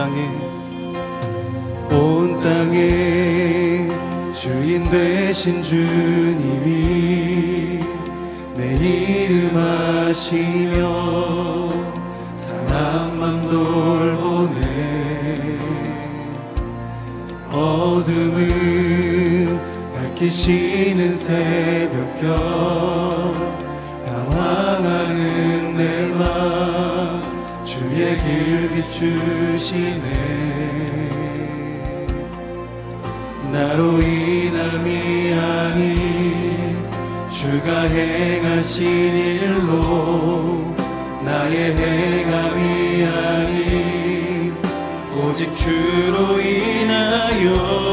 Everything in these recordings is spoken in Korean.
땅에 온 땅에 주인 되신 주님이 내 이름 아시며 사람 맘 돌보네. 어둠을 밝히시는 새벽별 길 비추시네. 나로 인함이 아닌 주가 행하신 일로 나의 행함이 아닌 오직 주로 인하여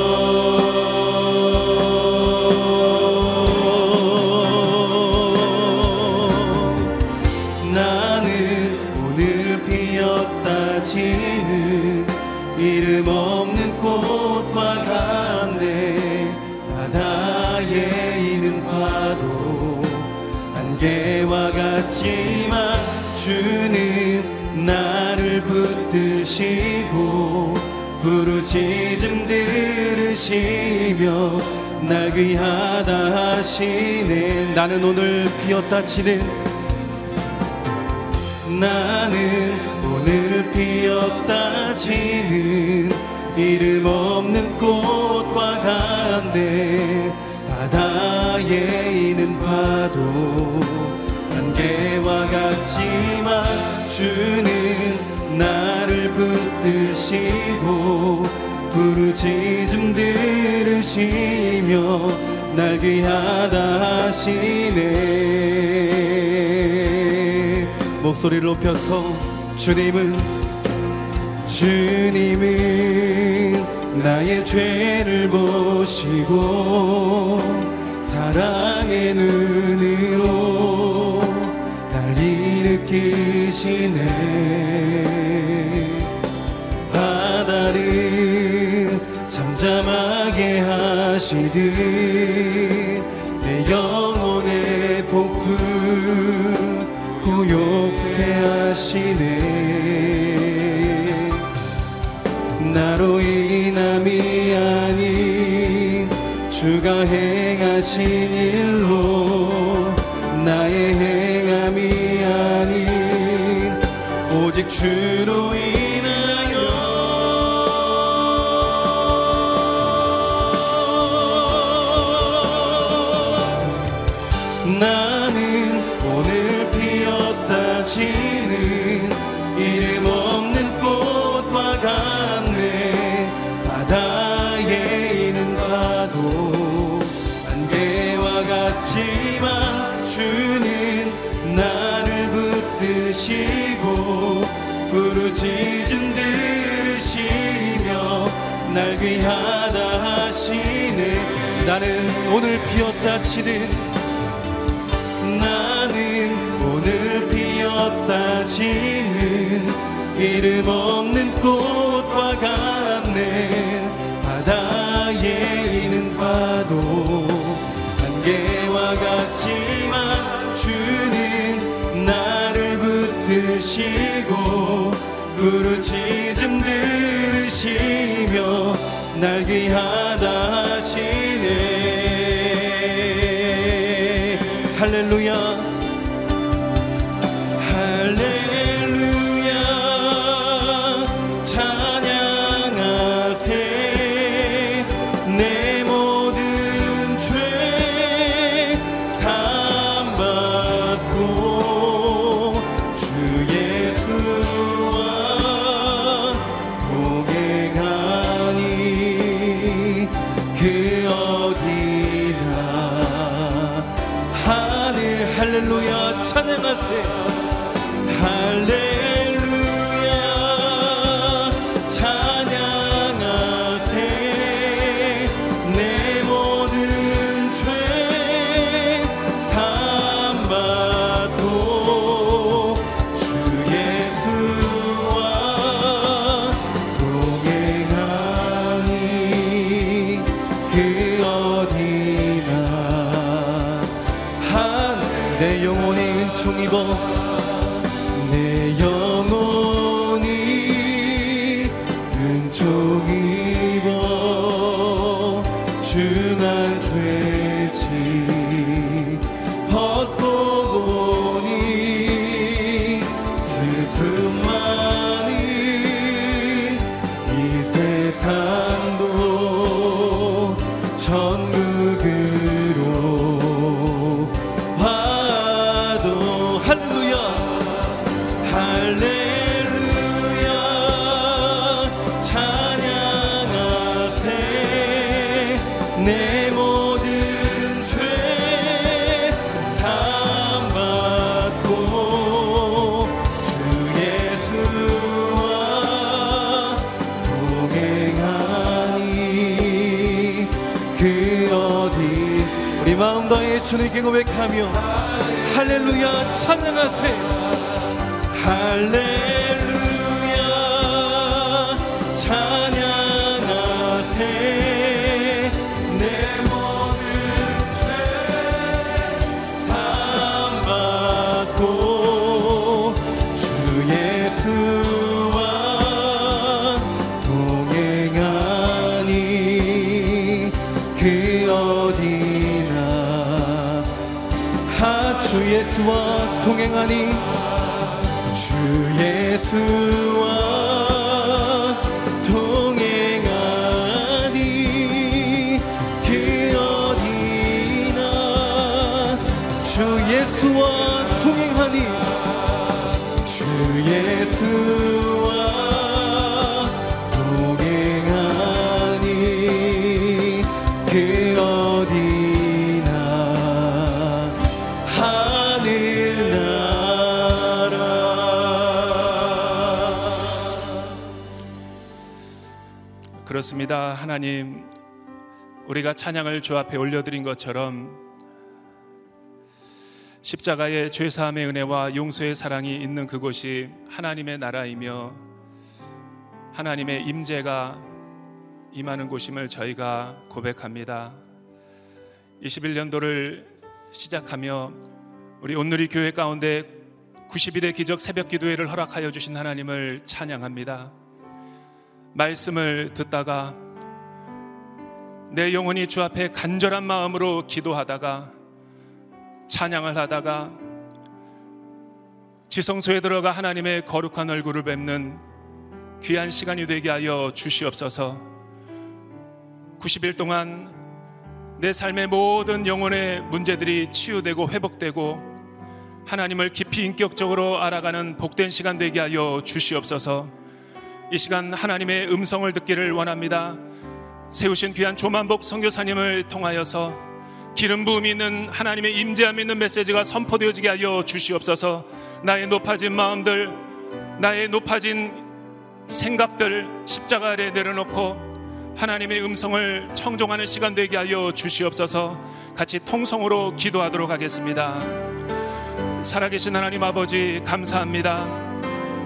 부르짖음 들으시며 날 귀하다 하시네. 나는 오늘 피었다 치는 나는 오늘 피었다 지는 이름 없는 꽃과 같네. 바다에 있는 파도 안개와 같지만 주는 나 를 붙드시고 부르짖음 들으시며 날 귀하다 하시네. 목소리를 높여서 주님은 주님은 나의 죄를 보시고 사랑의 눈으로 날 일으키시네 바다를 잠잠하게 하시듯 내 영혼의 폭풍 고요케 하시네. 나로 인함이 아닌 주가 행하신 일로 나의 행함이 아닌 오직 주 피었다지는 나는 오늘 피었다지는 이름 없는 꽃과 같네. 바다에 있는 파도 안개와 같지만 주는 나를 붙드시고 부르짖음 들으시며 날 귀하다 할 주님께 고백하며 할렐루야 찬양하세 할렐루야 행하니 주 예수 그렇습니다. 하나님, 우리가 찬양을 주 앞에 올려드린 것처럼 십자가의 죄사함의 은혜와 용서의 사랑이 있는 그곳이 하나님의 나라이며 하나님의 임재가 임하는 곳임을 저희가 고백합니다. 21년도를 시작하며 우리 온누리 교회 가운데 90일의 기적 새벽 기도회를 허락하여 주신 하나님을 찬양합니다. 말씀을 듣다가 내 영혼이 주 앞에 간절한 마음으로 기도하다가 찬양을 하다가 지성소에 들어가 하나님의 거룩한 얼굴을 뵙는 귀한 시간이 되게 하여 주시옵소서. 90일 동안 내 삶의 모든 영혼의 문제들이 치유되고 회복되고 하나님을 깊이 인격적으로 알아가는 복된 시간 되게 하여 주시옵소서 이 시간 하나님의 음성을 듣기를 원합니다. 세우신 귀한 조만복 선교사님을 통하여서 기름 부음이 있는 하나님의 임재함 있는 메시지가 선포되어지게 하여 주시옵소서. 나의 높아진 마음들, 나의 높아진 생각들 십자가 아래 내려놓고 하나님의 음성을 청종하는 시간 되게 하여 주시옵소서. 같이 통성으로 기도하도록 하겠습니다. 살아계신 하나님 아버지 감사합니다.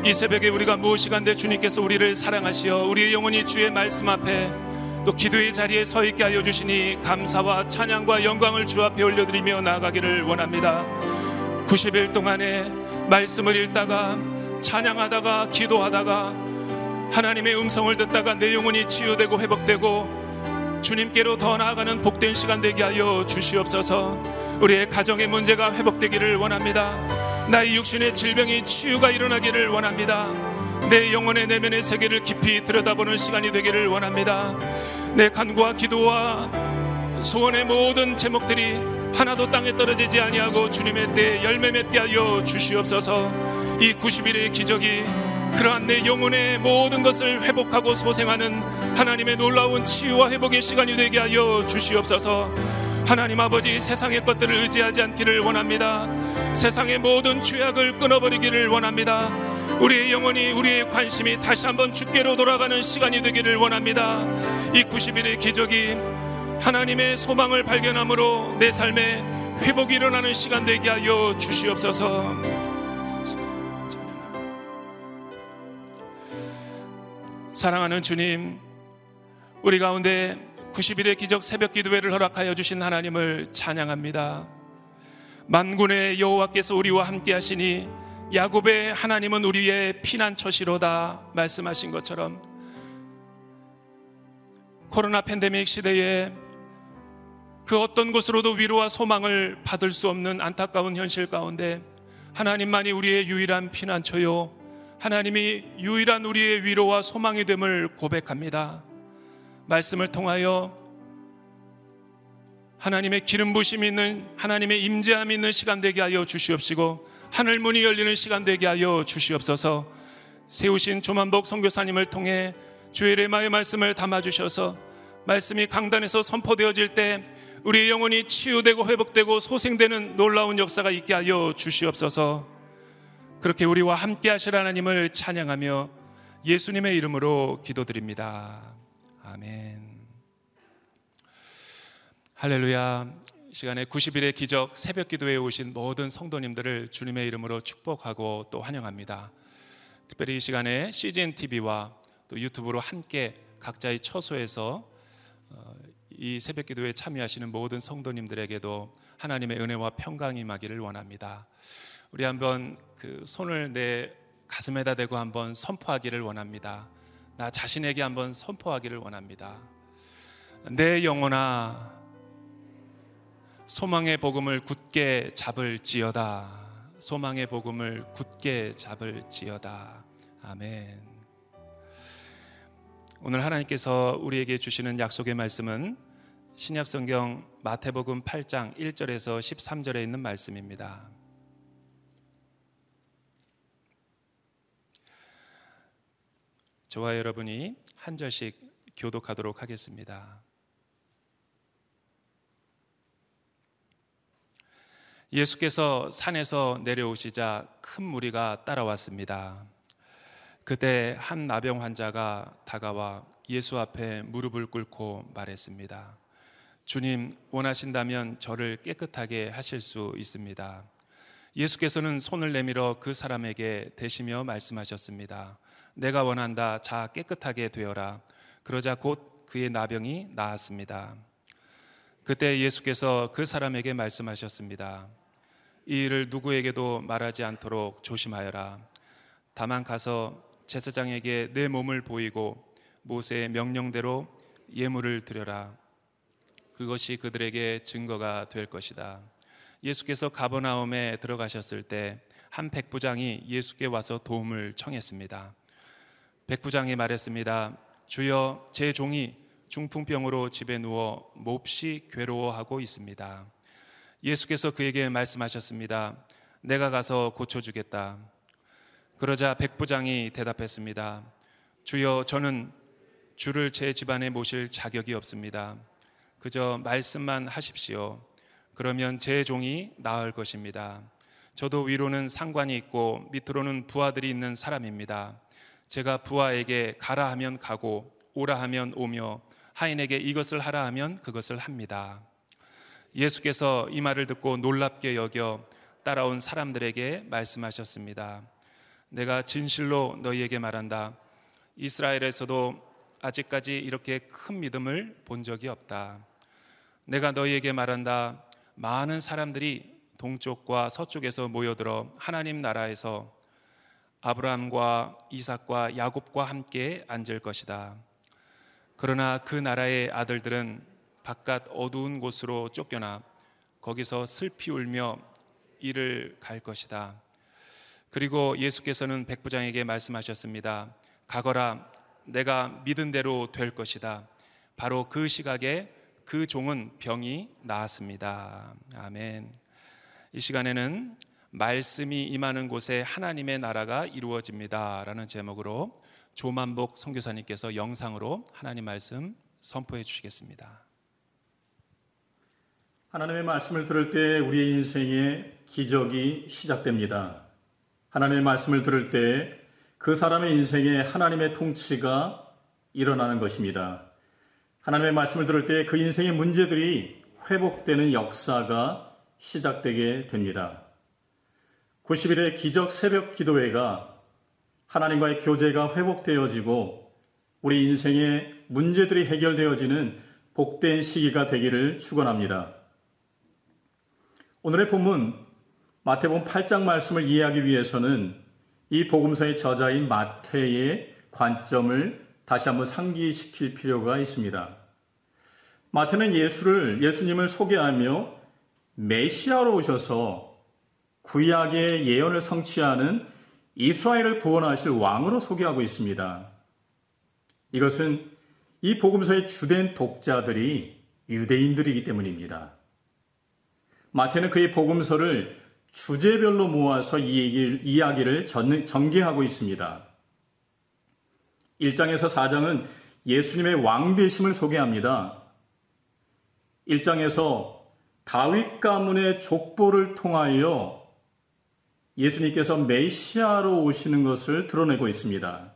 이 새벽에 우리가 무엇이 간데 주님께서 우리를 사랑하시어 우리의 영혼이 주의 말씀 앞에 또 기도의 자리에 서 있게 하여 주시니 감사와 찬양과 영광을 주 앞에 올려드리며 나아가기를 원합니다. 90일 동안에 말씀을 읽다가 찬양하다가 기도하다가 하나님의 음성을 듣다가 내 영혼이 치유되고 회복되고 주님께로 더 나아가는 복된 시간 되게 하여 주시옵소서 우리의 가정의 문제가 회복되기를 원합니다 나의 육신의 질병이 치유가 일어나기를 원합니다. 내 영혼의 내면의 세계를 깊이 들여다보는 시간이 되기를 원합니다. 내 간구와 기도와 소원의 모든 제목들이 하나도 땅에 떨어지지 아니하고 주님의 때 열매 맺게 하여 주시옵소서. 이 90일의 기적이 그러한 내 영혼의 모든 것을 회복하고 소생하는 하나님의 놀라운 치유와 회복의 시간이 되게 하여 주시옵소서 하나님 아버지 세상의 것들을 의지하지 않기를 원합니다. 세상의 모든 죄악을 끊어버리기를 원합니다. 우리의 영혼이 우리의 관심이 다시 한번 주께로 돌아가는 시간이 되기를 원합니다. 이 90일의 기적이 하나님의 소망을 발견함으로 내 삶에 회복이 일어나는 시간 되게 하여 주시옵소서. 사랑하는 주님, 우리 가운데 90일의 기적 새벽 기도회를 허락하여 주신 하나님을 찬양합니다. 만군의 여호와께서 우리와 함께 하시니 야곱의 하나님은 우리의 피난처시로다 말씀하신 것처럼 코로나 팬데믹 시대에 그 어떤 곳으로도 위로와 소망을 받을 수 없는 안타까운 현실 가운데 하나님만이 우리의 유일한 피난처요 하나님이 유일한 우리의 위로와 소망이 됨을 고백합니다. 말씀을 통하여 하나님의 기름 부심이 있는 하나님의 임재함이 있는 시간 되게 하여 주시옵시고 하늘 문이 열리는 시간 되게 하여 주시옵소서. 세우신 조만복 선교사님을 통해 주의 레마의 말씀을 담아 주셔서 말씀이 강단에서 선포되어질 때 우리의 영혼이 치유되고 회복되고 소생되는 놀라운 역사가 있게 하여 주시옵소서. 그렇게 우리와 함께 하실 하나님을 찬양하며 예수님의 이름으로 기도드립니다. 아멘. 할렐루야. 시간에 90일의 기적 새벽 기도에 오신 모든 성도님들을 주님의 이름으로 축복하고 또 환영합니다. 특별히 이 시간에 CGN TV와 또 유튜브로 함께 각자의 처소에서 어, 이 새벽 기도에 참여하시는 모든 성도님들에게도 하나님의 은혜와 평강이 임하기를 원합니다. 우리 한번 그 손을 내 가슴에다 대고 한번 선포하기를 원합니다. 나 자신에게 한번 선포하기를 원합니다. 내 영혼아 소망의 복음을 굳게 잡을지어다. 소망의 복음을 굳게 잡을지어다. 아멘. 오늘 하나님께서 우리에게 주시는 약속의 말씀은 신약 성경 마태복음 8장 1절에서 13절에 있는 말씀입니다. 저와 여러분이 한 절씩 교독하도록 하겠습니다. 예수께서 산에서 내려오시자 큰 무리가 따라왔습니다. 그때 한 나병 환자가 다가와 예수 앞에 무릎을 꿇고 말했습니다. 주님, 원하신다면 저를 깨끗하게 하실 수 있습니다. 예수께서는 손을 내밀어 그 사람에게 대시며 말씀하셨습니다. 내가 원한다. 자, 깨끗하게 되어라. 그러자 곧 그의 나병이 나았습니다. 그때 예수께서 그 사람에게 말씀하셨습니다. 이 일을 누구에게도 말하지 않도록 조심하여라. 다만 가서 제사장에게 내 몸을 보이고 모세의 명령대로 예물을 드려라. 그것이 그들에게 증거가 될 것이다. 예수께서 가버나움에 들어가셨을 때 한 백부장이 예수께 와서 도움을 청했습니다. 백부장이 말했습니다. 주여 제 종이 중풍병으로 집에 누워 몹시 괴로워하고 있습니다. 예수께서 그에게 말씀하셨습니다. 내가 가서 고쳐주겠다. 그러자 백부장이 대답했습니다. 주여 저는 주를 제 집안에 모실 자격이 없습니다. 그저 말씀만 하십시오. 그러면 제 종이 나을 것입니다. 저도 위로는 상관이 있고 밑으로는 부하들이 있는 사람입니다. 제가 부하에게 가라 하면 가고 오라 하면 오며 하인에게 이것을 하라 하면 그것을 합니다. 예수께서 이 말을 듣고 놀랍게 여겨 따라온 사람들에게 말씀하셨습니다. 내가 진실로 너희에게 말한다. 이스라엘에서도 아직까지 이렇게 큰 믿음을 본 적이 없다. 내가 너희에게 말한다. 많은 사람들이 동쪽과 서쪽에서 모여들어 하나님 나라에서 아브라함과 이삭과 야곱과 함께 앉을 것이다. 그러나 그 나라의 아들들은 바깥 어두운 곳으로 쫓겨나 거기서 슬피 울며 이를 갈 것이다. 그리고 예수께서는 백부장에게 말씀하셨습니다. 가거라, 내가 믿은 대로 될 것이다. 바로 그 시각에 그 종은 병이 나았습니다. 아멘. 이 시간에는 말씀이 임하는 곳에 하나님의 나라가 이루어집니다. 라는 제목으로 조만복 선교사님께서 영상으로 하나님 말씀 선포해 주시겠습니다. 하나님의 말씀을 들을 때 우리의 인생에 기적이 시작됩니다. 하나님의 말씀을 들을 때 그 사람의 인생에 하나님의 통치가 일어나는 것입니다. 하나님의 말씀을 들을 때 그 인생의 문제들이 회복되는 역사가 시작되게 됩니다. 90일의 기적 새벽 기도회가 하나님과의 교제가 회복되어지고 우리 인생의 문제들이 해결되어지는 복된 시기가 되기를 축원합니다. 오늘의 본문 마태복음 8장 말씀을 이해하기 위해서는 이 복음서의 저자인 마태의 관점을 다시 한번 상기시킬 필요가 있습니다. 마태는 예수를 예수님을 소개하며 메시아로 오셔서 구약의 예언을 성취하는 이스라엘을 구원하실 왕으로 소개하고 있습니다. 이것은 이 복음서의 주된 독자들이 유대인들이기 때문입니다. 마태는 그의 복음서를 주제별로 모아서 이 이야기를 전개하고 있습니다. 1장에서 4장은 예수님의 왕되심을 소개합니다. 1장에서 다윗 가문의 족보를 통하여 예수님께서 메시아로 오시는 것을 드러내고 있습니다.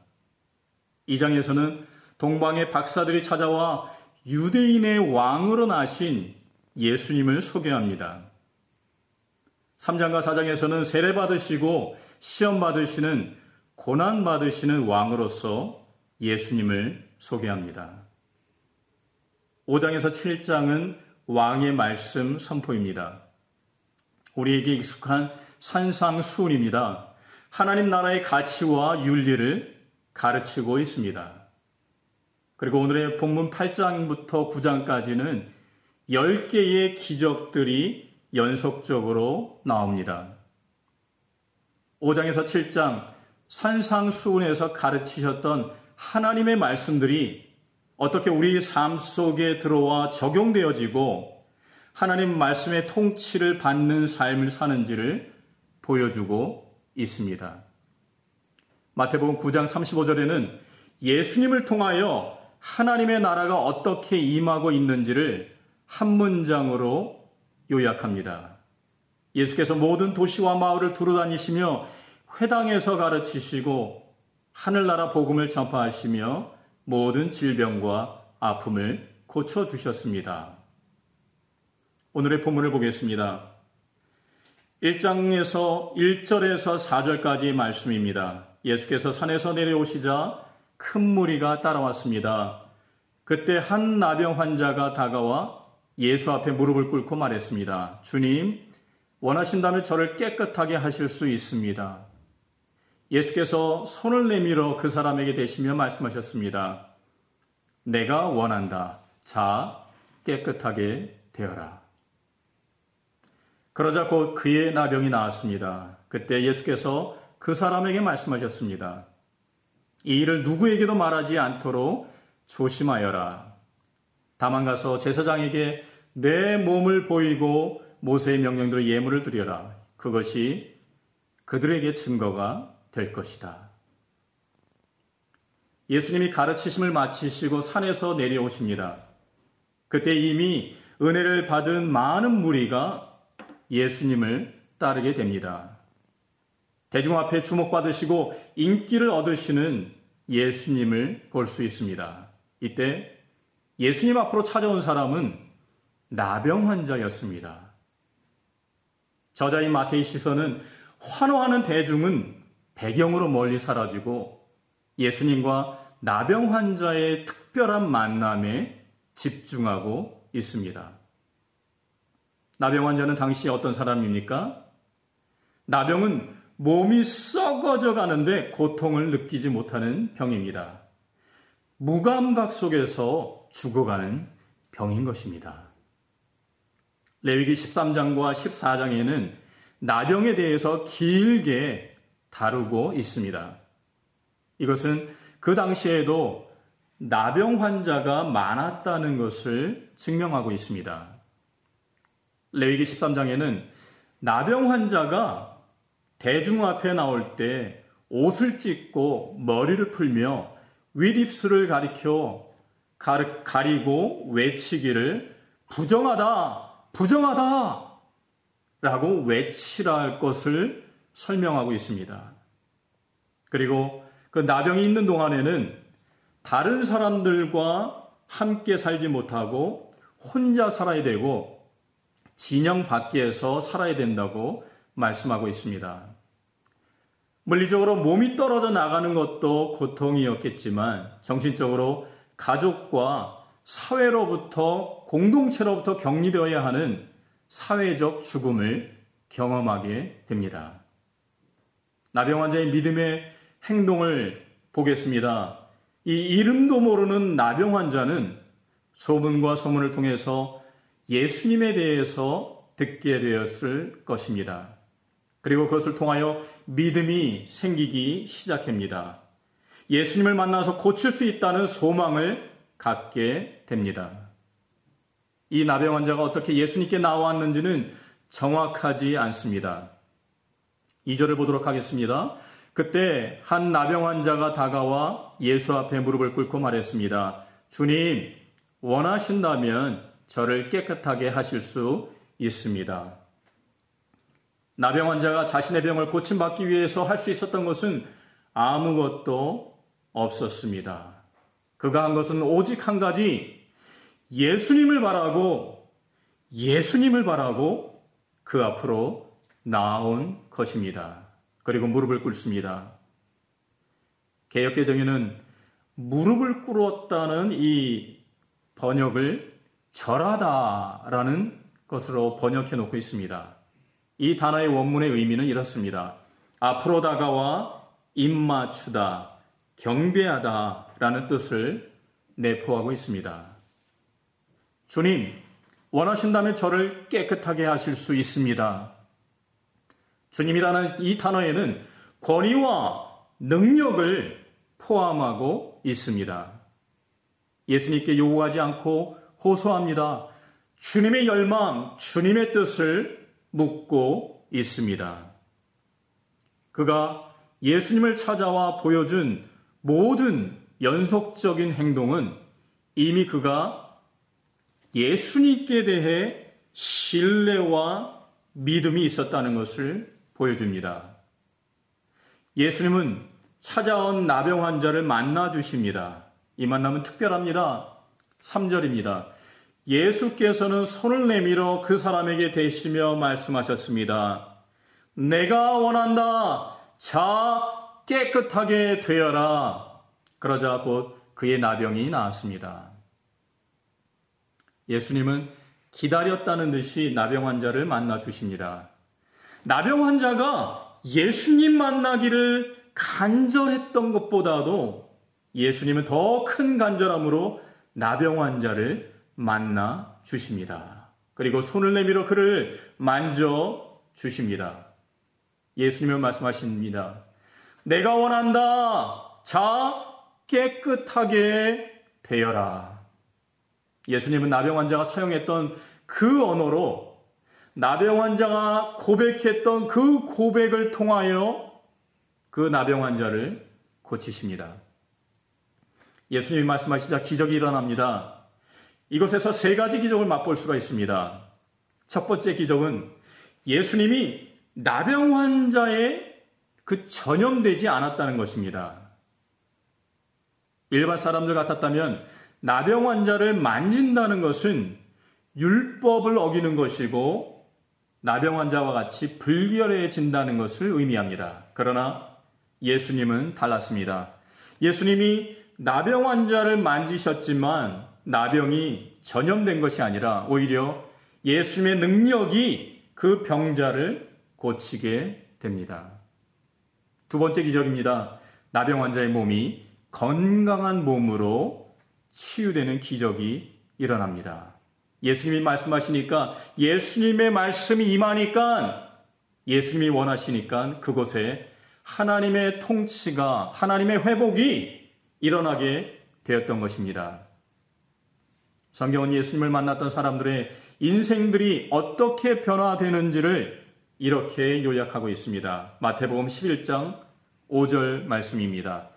2장에서는 동방의 박사들이 찾아와 유대인의 왕으로 나신 예수님을 소개합니다. 3장과 4장에서는 세례 받으시고 시험 받으시는 고난 받으시는 왕으로서 예수님을 소개합니다. 5장에서 7장은 왕의 말씀 선포입니다. 우리에게 익숙한 산상수훈입니다. 하나님 나라의 가치와 윤리를 가르치고 있습니다. 그리고 오늘의 본문 8장부터 9장까지는 10개의 기적들이 연속적으로 나옵니다. 5장에서 7장 산상수훈에서 가르치셨던 하나님의 말씀들이 어떻게 우리 삶 속에 들어와 적용되어지고 하나님 말씀의 통치를 받는 삶을 사는지를 보여주고 있습니다. 마태복음 9장 35절에는 예수님을 통하여 하나님의 나라가 어떻게 임하고 있는지를 한 문장으로 요약합니다. 예수께서 모든 도시와 마을을 두루다니시며 회당에서 가르치시고 하늘나라 복음을 전파하시며 모든 질병과 아픔을 고쳐주셨습니다. 오늘의 본문을 보겠습니다. 1장에서 1절에서 4절까지 말씀입니다. 예수께서 산에서 내려오시자 큰 무리가 따라왔습니다. 그때 한 나병 환자가 다가와 예수 앞에 무릎을 꿇고 말했습니다. 주님, 원하신다면 저를 깨끗하게 하실 수 있습니다. 예수께서 손을 내밀어 그 사람에게 대시며 말씀하셨습니다. 내가 원한다. 자, 깨끗하게 되어라. 그러자 곧 그의 나병이 나왔습니다. 그때 예수께서 그 사람에게 말씀하셨습니다. 이 일을 누구에게도 말하지 않도록 조심하여라. 다만 가서 제사장에게 내 몸을 보이고 모세의 명령대로 예물을 드려라. 그것이 그들에게 증거가 될 것이다. 예수님이 가르치심을 마치시고 산에서 내려오십니다. 그때 이미 은혜를 받은 많은 무리가 예수님을 따르게 됩니다. 대중 앞에 주목받으시고 인기를 얻으시는 예수님을 볼 수 있습니다. 이때 예수님 앞으로 찾아온 사람은 나병 환자였습니다. 저자인 마테이 시선은 환호하는 대중은 배경으로 멀리 사라지고 예수님과 나병 환자의 특별한 만남에 집중하고 있습니다. 나병 환자는 당시 어떤 사람입니까? 나병은 몸이 썩어져 가는데 고통을 느끼지 못하는 병입니다. 무감각 속에서 죽어가는 병인 것입니다. 레위기 13장과 14장에는 나병에 대해서 길게 다루고 있습니다. 이것은 그 당시에도 나병 환자가 많았다는 것을 증명하고 있습니다. 레위기 13장에는 나병 환자가 대중 앞에 나올 때 옷을 찢고 머리를 풀며 윗입술을 가리켜 가리고 외치기를 부정하다, 부정하다 라고 외치라 할 것을 설명하고 있습니다. 그리고 그 나병이 있는 동안에는 다른 사람들과 함께 살지 못하고 혼자 살아야 되고 진영 밖에서 살아야 된다고 말씀하고 있습니다. 물리적으로 몸이 떨어져 나가는 것도 고통이었겠지만 정신적으로 가족과 사회로부터 공동체로부터 격리되어야 하는 사회적 죽음을 경험하게 됩니다. 나병 환자의 믿음의 행동을 보겠습니다. 이 이름도 모르는 나병 환자는 소문과 소문을 통해서 예수님에 대해서 듣게 되었을 것입니다. 그리고 그것을 통하여 믿음이 생기기 시작합니다. 예수님을 만나서 고칠 수 있다는 소망을 갖게 됩니다. 이 나병 환자가 어떻게 예수님께 나왔는지는 정확하지 않습니다. 2절을 보도록 하겠습니다. 그때 한 나병 환자가 다가와 예수 앞에 무릎을 꿇고 말했습니다. 주님, 원하신다면 저를 깨끗하게 하실 수 있습니다. 나병 환자가 자신의 병을 고침받기 위해서 할 수 있었던 것은 아무것도 없었습니다. 그가 한 것은 오직 한 가지 예수님을 바라고 예수님을 바라고 그 앞으로 나온 것입니다. 그리고 무릎을 꿇습니다. 개혁개정에는 무릎을 꿇었다는 이 번역을 절하다라는 것으로 번역해 놓고 있습니다. 이 단어의 원문의 의미는 이렇습니다. 앞으로 다가와 입맞추다, 경배하다 라는 뜻을 내포하고 있습니다. 주님, 원하신다면 저를 깨끗하게 하실 수 있습니다. 주님이라는 이 단어에는 권위와 능력을 포함하고 있습니다. 예수님께 요구하지 않고 호소합니다. 주님의 열망, 주님의 뜻을 묻고 있습니다. 그가 예수님을 찾아와 보여준 모든 연속적인 행동은 이미 그가 예수님께 대해 신뢰와 믿음이 있었다는 것을 보여줍니다. 예수님은 찾아온 나병 환자를 만나 주십니다. 이 만남은 특별합니다. 3절입니다. 예수께서는 손을 내밀어 그 사람에게 대시며 말씀하셨습니다. 내가 원한다. 자, 깨끗하게 되어라. 그러자 곧 그의 나병이 나았습니다. 예수님은 기다렸다는 듯이 나병 환자를 만나 주십니다. 나병 환자가 예수님 만나기를 간절했던 것보다도 예수님은 더 큰 간절함으로 나병 환자를 만나 주십니다. 그리고 손을 내밀어 그를 만져 주십니다. 예수님은 말씀하십니다. 내가 원한다. 자, 깨끗하게 되어라. 예수님은 나병 환자가 사용했던 그 언어로 나병 환자가 고백했던 그 고백을 통하여 그 나병 환자를 고치십니다. 예수님이 말씀하시자 기적이 일어납니다. 이곳에서 세 가지 기적을 맛볼 수가 있습니다. 첫 번째 기적은 예수님이 나병 환자의 그 전염되지 않았다는 것입니다. 일반 사람들 같았다면 나병 환자를 만진다는 것은 율법을 어기는 것이고 나병 환자와 같이 불결해진다는 것을 의미합니다. 그러나 예수님은 달랐습니다. 예수님이 나병 환자를 만지셨지만 나병이 전염된 것이 아니라 오히려 예수님의 능력이 그 병자를 고치게 됩니다. 두 번째 기적입니다. 나병 환자의 몸이 건강한 몸으로 치유되는 기적이 일어납니다. 예수님이 말씀하시니까 예수님의 말씀이 임하니까 예수님이 원하시니까 그곳에 하나님의 통치가 하나님의 회복이 일어나게 되었던 것입니다. 성경은 예수님을 만났던 사람들의 인생들이 어떻게 변화되는지를 이렇게 요약하고 있습니다. 마태복음 11장 5절 말씀입니다.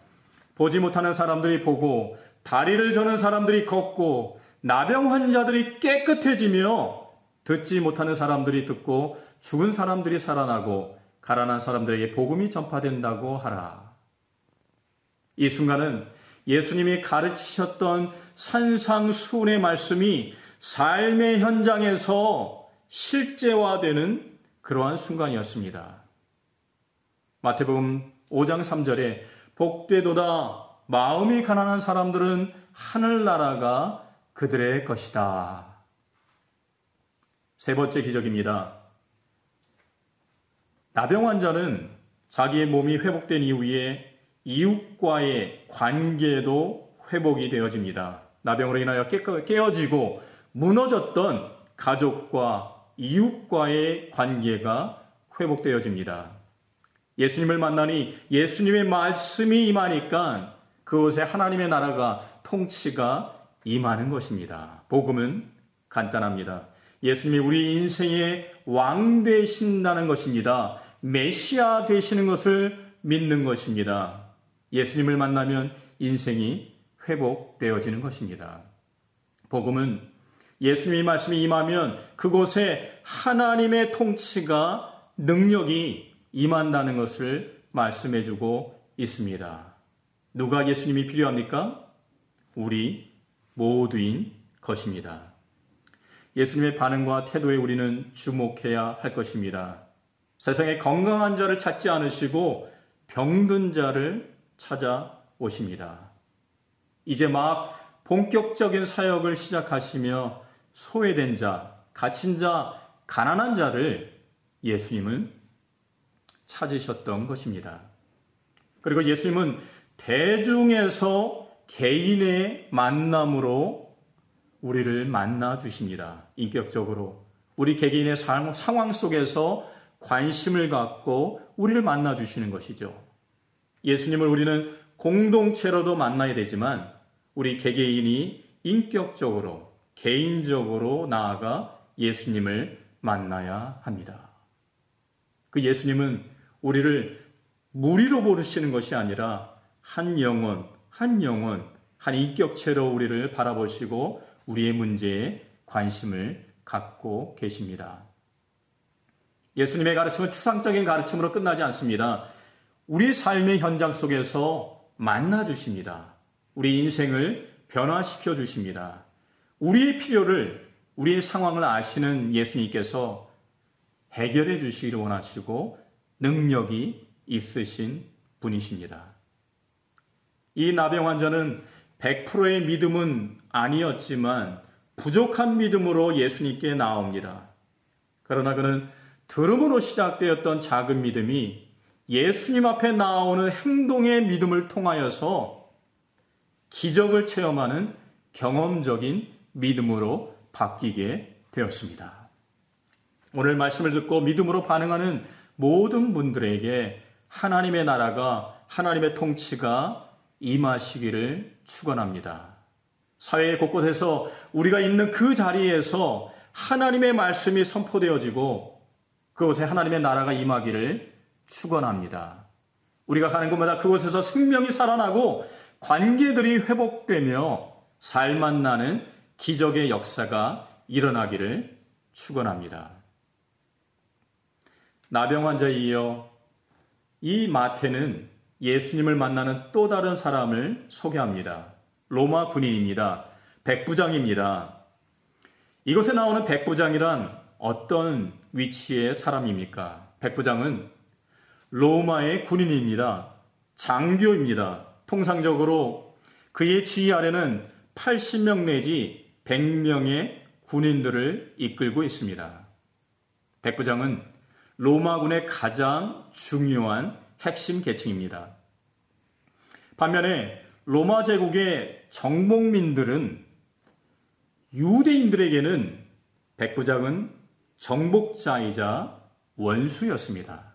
보지 못하는 사람들이 보고 다리를 저는 사람들이 걷고 나병 환자들이 깨끗해지며 듣지 못하는 사람들이 듣고 죽은 사람들이 살아나고 가난한 사람들에게 복음이 전파된다고 하라. 이 순간은 예수님이 가르치셨던 산상수훈의 말씀이 삶의 현장에서 실제화되는 그러한 순간이었습니다. 마태복음 5장 3절에 복되도다 마음이 가난한 사람들은 하늘나라가 그들의 것이다. 세 번째 기적입니다. 나병 환자는 자기의 몸이 회복된 이후에 이웃과의 관계도 회복이 되어집니다. 나병으로 인하여 깨어지고 무너졌던 가족과 이웃과의 관계가 회복되어집니다. 예수님을 만나니 예수님의 말씀이 임하니까 그곳에 하나님의 나라가 통치가 임하는 것입니다. 복음은 간단합니다. 예수님이 우리 인생의 왕 되신다는 것입니다. 메시아 되시는 것을 믿는 것입니다. 예수님을 만나면 인생이 회복되어지는 것입니다. 복음은 예수님의 말씀이 임하면 그곳에 하나님의 통치가 능력이 임한다는 것을 말씀해 주고 있습니다. 누가 예수님이 필요합니까? 우리 모두인 것입니다. 예수님의 반응과 태도에 우리는 주목해야 할 것입니다. 세상에 건강한 자를 찾지 않으시고 병든 자를 찾아오십니다. 이제 막 본격적인 사역을 시작하시며 소외된 자, 갇힌 자, 가난한 자를 예수님은 찾으셨던 것입니다. 그리고 예수님은 대중에서 개인의 만남으로 우리를 만나 주십니다. 인격적으로. 우리 개개인의 삶, 상황 속에서 관심을 갖고 우리를 만나 주시는 것이죠. 예수님을 우리는 공동체로도 만나야 되지만 우리 개개인이 인격적으로, 개인적으로 나아가 예수님을 만나야 합니다. 그 예수님은 우리를 무리로 부르시는 것이 아니라 한 영혼, 한 영혼, 한 인격체로 우리를 바라보시고 우리의 문제에 관심을 갖고 계십니다. 예수님의 가르침은 추상적인 가르침으로 끝나지 않습니다. 우리 삶의 현장 속에서 만나 주십니다. 우리 인생을 변화시켜 주십니다. 우리의 필요를, 우리의 상황을 아시는 예수님께서 해결해 주시기를 원하시고 능력이 있으신 분이십니다. 이 나병 환자는 100%의 믿음은 아니었지만 부족한 믿음으로 예수님께 나옵니다. 그러나 그는 들음으로 시작되었던 작은 믿음이 예수님 앞에 나오는 행동의 믿음을 통하여서 기적을 체험하는 경험적인 믿음으로 바뀌게 되었습니다. 오늘 말씀을 듣고 믿음으로 반응하는 모든 분들에게 하나님의 나라가 하나님의 통치가 임하시기를 축원합니다. 사회 곳곳에서 우리가 있는 그 자리에서 하나님의 말씀이 선포되어지고 그곳에 하나님의 나라가 임하기를 축원합니다. 우리가 가는 곳마다 그곳에서 생명이 살아나고 관계들이 회복되며 살만 나는 기적의 역사가 일어나기를 축원합니다. 나병 환자에 이어 이 마태는 예수님을 만나는 또 다른 사람을 소개합니다. 로마 군인입니다. 백부장입니다. 이곳에 나오는 백부장이란 어떤 위치의 사람입니까? 백부장은 로마의 군인입니다. 장교입니다. 통상적으로 그의 지휘 아래는 80명 내지 100명의 군인들을 이끌고 있습니다. 백부장은 로마군의 가장 중요한 핵심 계층입니다. 반면에 로마 제국의 정복민들은 유대인들에게는 백부장은 정복자이자 원수였습니다.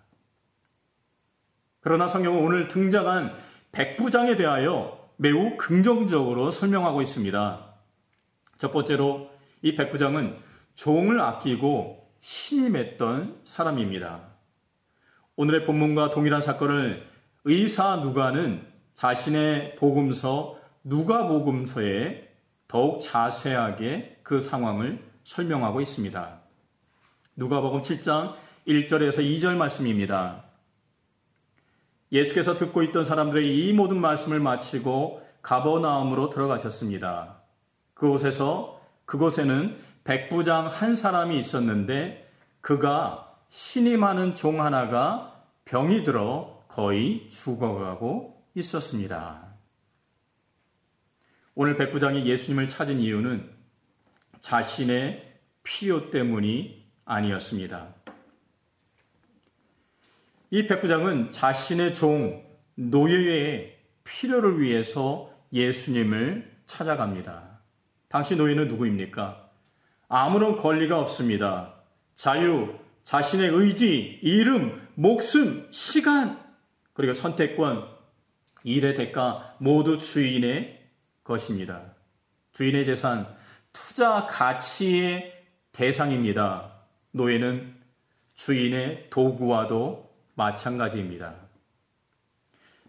그러나 성경은 오늘 등장한 백부장에 대하여 매우 긍정적으로 설명하고 있습니다. 첫 번째로 이 백부장은 종을 아끼고 신임했던 사람입니다. 오늘의 본문과 동일한 사건을 의사 누가는 자신의 복음서 누가복음서에 더욱 자세하게 그 상황을 설명하고 있습니다. 누가복음 7장 1절에서 2절 말씀입니다. 예수께서 듣고 있던 사람들의 이 모든 말씀을 마치고 가버나움으로 들어가셨습니다. 그곳에서 그곳에는 백부장 한 사람이 있었는데 그가 신임하는 종 하나가 병이 들어 거의 죽어가고 있었습니다. 오늘 백부장이 예수님을 찾은 이유는 자신의 필요 때문이 아니었습니다. 이 백부장은 자신의 종 노예의 필요를 위해서 예수님을 찾아갑니다. 당시 노예는 누구입니까? 아무런 권리가 없습니다. 자유, 자신의 의지, 이름, 목숨, 시간, 그리고 선택권, 일의 대가 모두 주인의 것입니다. 주인의 재산, 투자 가치의 대상입니다. 노예는 주인의 도구와도 마찬가지입니다.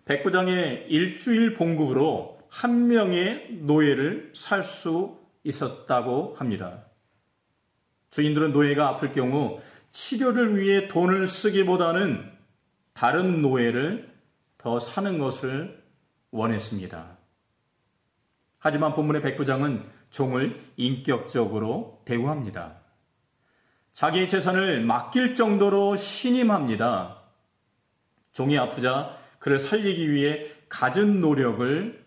백부장의 일주일 봉급으로 한 명의 노예를 살 수 있었다고 합니다. 주인들은 노예가 아플 경우 치료를 위해 돈을 쓰기보다는 다른 노예를 더 사는 것을 원했습니다. 하지만 본문의 백부장은 종을 인격적으로 대우합니다. 자기의 재산을 맡길 정도로 신임합니다. 종이 아프자 그를 살리기 위해 갖은 노력을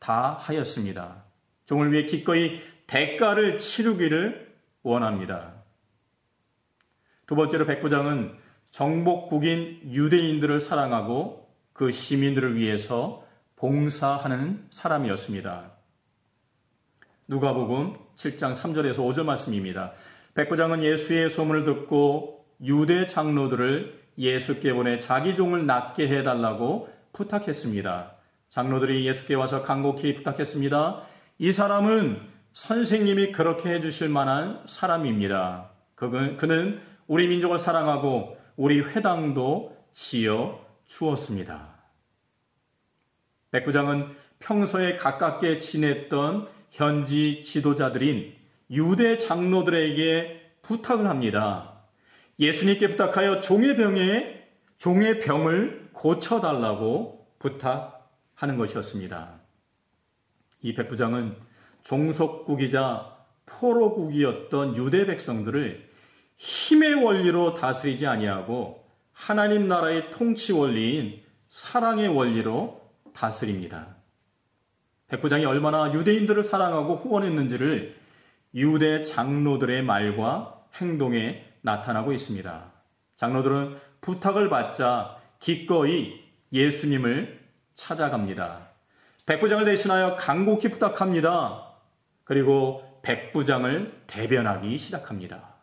다 하였습니다. 종을 위해 기꺼이 대가를 치르기를 원합니다. 두 번째로 백부장은 정복국인 유대인들을 사랑하고 그 시민들을 위해서 봉사하는 사람이었습니다. 누가복음 7장 3절에서 5절 말씀입니다. 백부장은 예수의 소문을 듣고 유대 장로들을 예수께 보내 자기 종을 낫게 해달라고 부탁했습니다. 장로들이 예수께 와서 간곡히 부탁했습니다. 이 사람은 선생님이 그렇게 해주실 만한 사람입니다. 그는 우리 민족을 사랑하고 우리 회당도 지어 주었습니다. 백부장은 평소에 가깝게 지냈던 현지 지도자들인 유대 장로들에게 부탁을 합니다. 예수님께 부탁하여 종의 병에 종의 병을 고쳐달라고 부탁하는 것이었습니다. 이 백부장은 종속국이자 포로국이었던 유대 백성들을 힘의 원리로 다스리지 아니하고 하나님 나라의 통치 원리인 사랑의 원리로 다스립니다. 백부장이 얼마나 유대인들을 사랑하고 후원했는지를 유대 장로들의 말과 행동에 나타나고 있습니다. 장로들은 부탁을 받자 기꺼이 예수님을 찾아갑니다. 백부장을 대신하여 간곡히 부탁합니다. 그리고 백부장을 대변하기 시작합니다.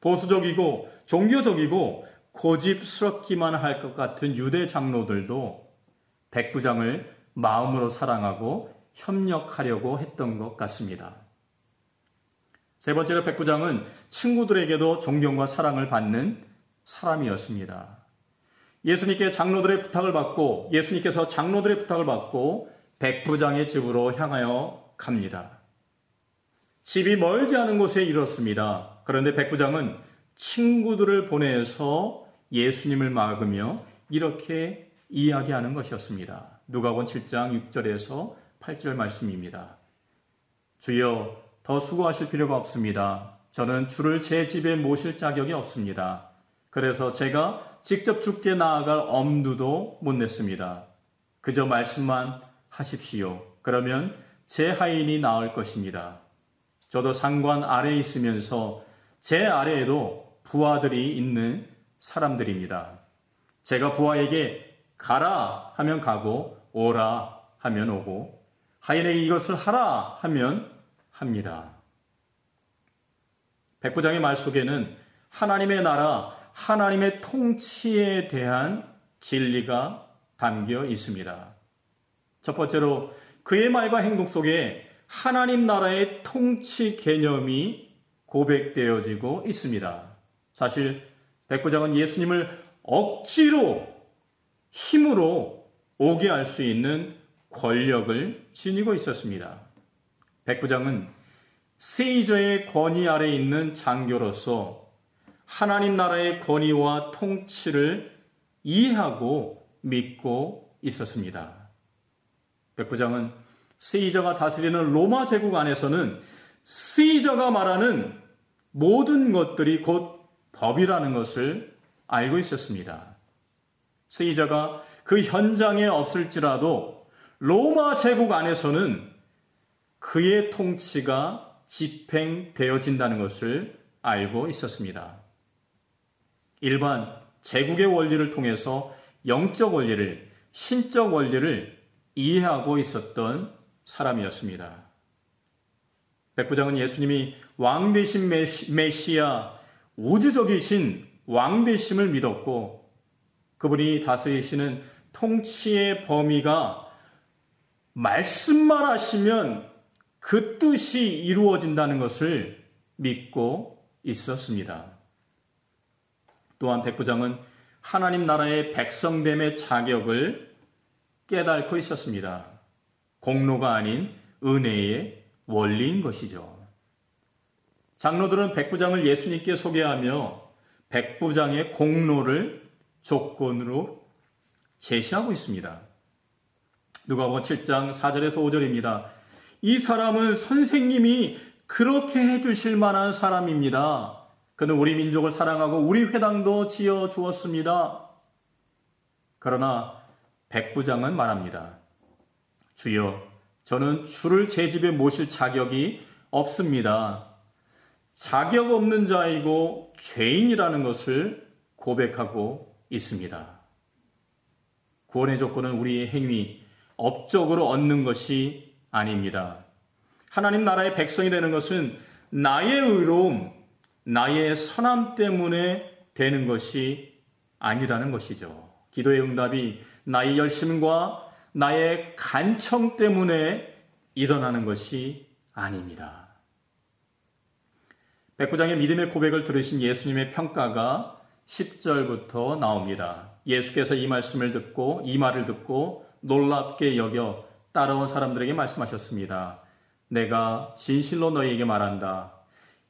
보수적이고 종교적이고 고집스럽기만 할 것 같은 유대 장로들도 백부장을 마음으로 사랑하고 협력하려고 했던 것 같습니다. 세 번째로 백부장은 친구들에게도 존경과 사랑을 받는 사람이었습니다. 예수님께 장로들의 부탁을 받고 예수님께서 장로들의 부탁을 받고 백부장의 집으로 향하여 갑니다. 집이 멀지 않은 곳에 이렇습니다. 그런데 백부장은 친구들을 보내서 예수님을 막으며 이렇게 이야기하는 것이었습니다. 누가본 7장 6절에서 8절 말씀입니다. 주여 더 수고하실 필요가 없습니다. 저는 주를 제 집에 모실 자격이 없습니다. 그래서 제가 직접 죽게 나아갈 엄두도 못 냈습니다. 그저 말씀만 하십시오. 그러면 제 하인이 나을 것입니다. 저도 상관 아래에 있으면서 제 아래에도 부하들이 있는 사람들입니다. 제가 부하에게 가라 하면 가고 오라 하면 오고 하인에게 이것을 하라 하면 합니다. 백부장의 말 속에는 하나님의 나라, 하나님의 통치에 대한 진리가 담겨 있습니다. 첫 번째로 그의 말과 행동 속에 하나님 나라의 통치 개념이 고백되어지고 있습니다. 사실 백부장은 예수님을 억지로 힘으로 오게 할 수 있는 권력을 지니고 있었습니다. 백 부장은 세이저의 권위 아래 있는 장교로서 하나님 나라의 권위와 통치를 이해하고 믿고 있었습니다. 백 부장은 세이저가 다스리는 로마 제국 안에서는 세이저가 말하는 모든 것들이 곧 법이라는 것을 알고 있었습니다. 세이저가 그 현장에 없을지라도 로마 제국 안에서는 그의 통치가 집행되어진다는 것을 알고 있었습니다. 일반 제국의 원리를 통해서 영적 원리를, 신적 원리를 이해하고 있었던 사람이었습니다. 백부장은 예수님이 왕되신 메시아, 우주적이신 왕되심을 믿었고 그분이 다스리시는 통치의 범위가 말씀만 하시면 그 뜻이 이루어진다는 것을 믿고 있었습니다. 또한 백부장은 하나님 나라의 백성됨의 자격을 깨닫고 있었습니다. 공로가 아닌 은혜의 원리인 것이죠. 장로들은 백부장을 예수님께 소개하며 백부장의 공로를 조건으로 제시하고 있습니다. 누가복음 7장 4절에서 5절입니다. 이 사람은 선생님이 그렇게 해주실 만한 사람입니다. 그는 우리 민족을 사랑하고 우리 회당도 지어 주었습니다. 그러나 백부장은 말합니다. 주여, 저는 주를 제 집에 모실 자격이 없습니다. 자격 없는 자이고 죄인이라는 것을 고백하고 있습니다. 구원의 조건은 우리의 행위, 업적으로 얻는 것이 아닙니다. 하나님 나라의 백성이 되는 것은 나의 의로움, 나의 선함 때문에 되는 것이 아니라는 것이죠. 기도의 응답이 나의 열심과 나의 간청 때문에 일어나는 것이 아닙니다. 백부장의 믿음의 고백을 들으신 예수님의 평가가 10절부터 나옵니다. 예수께서 이 말씀을 듣고 이 말을 듣고 놀랍게 여겨 따라온 사람들에게 말씀하셨습니다. 내가 진실로 너희에게 말한다.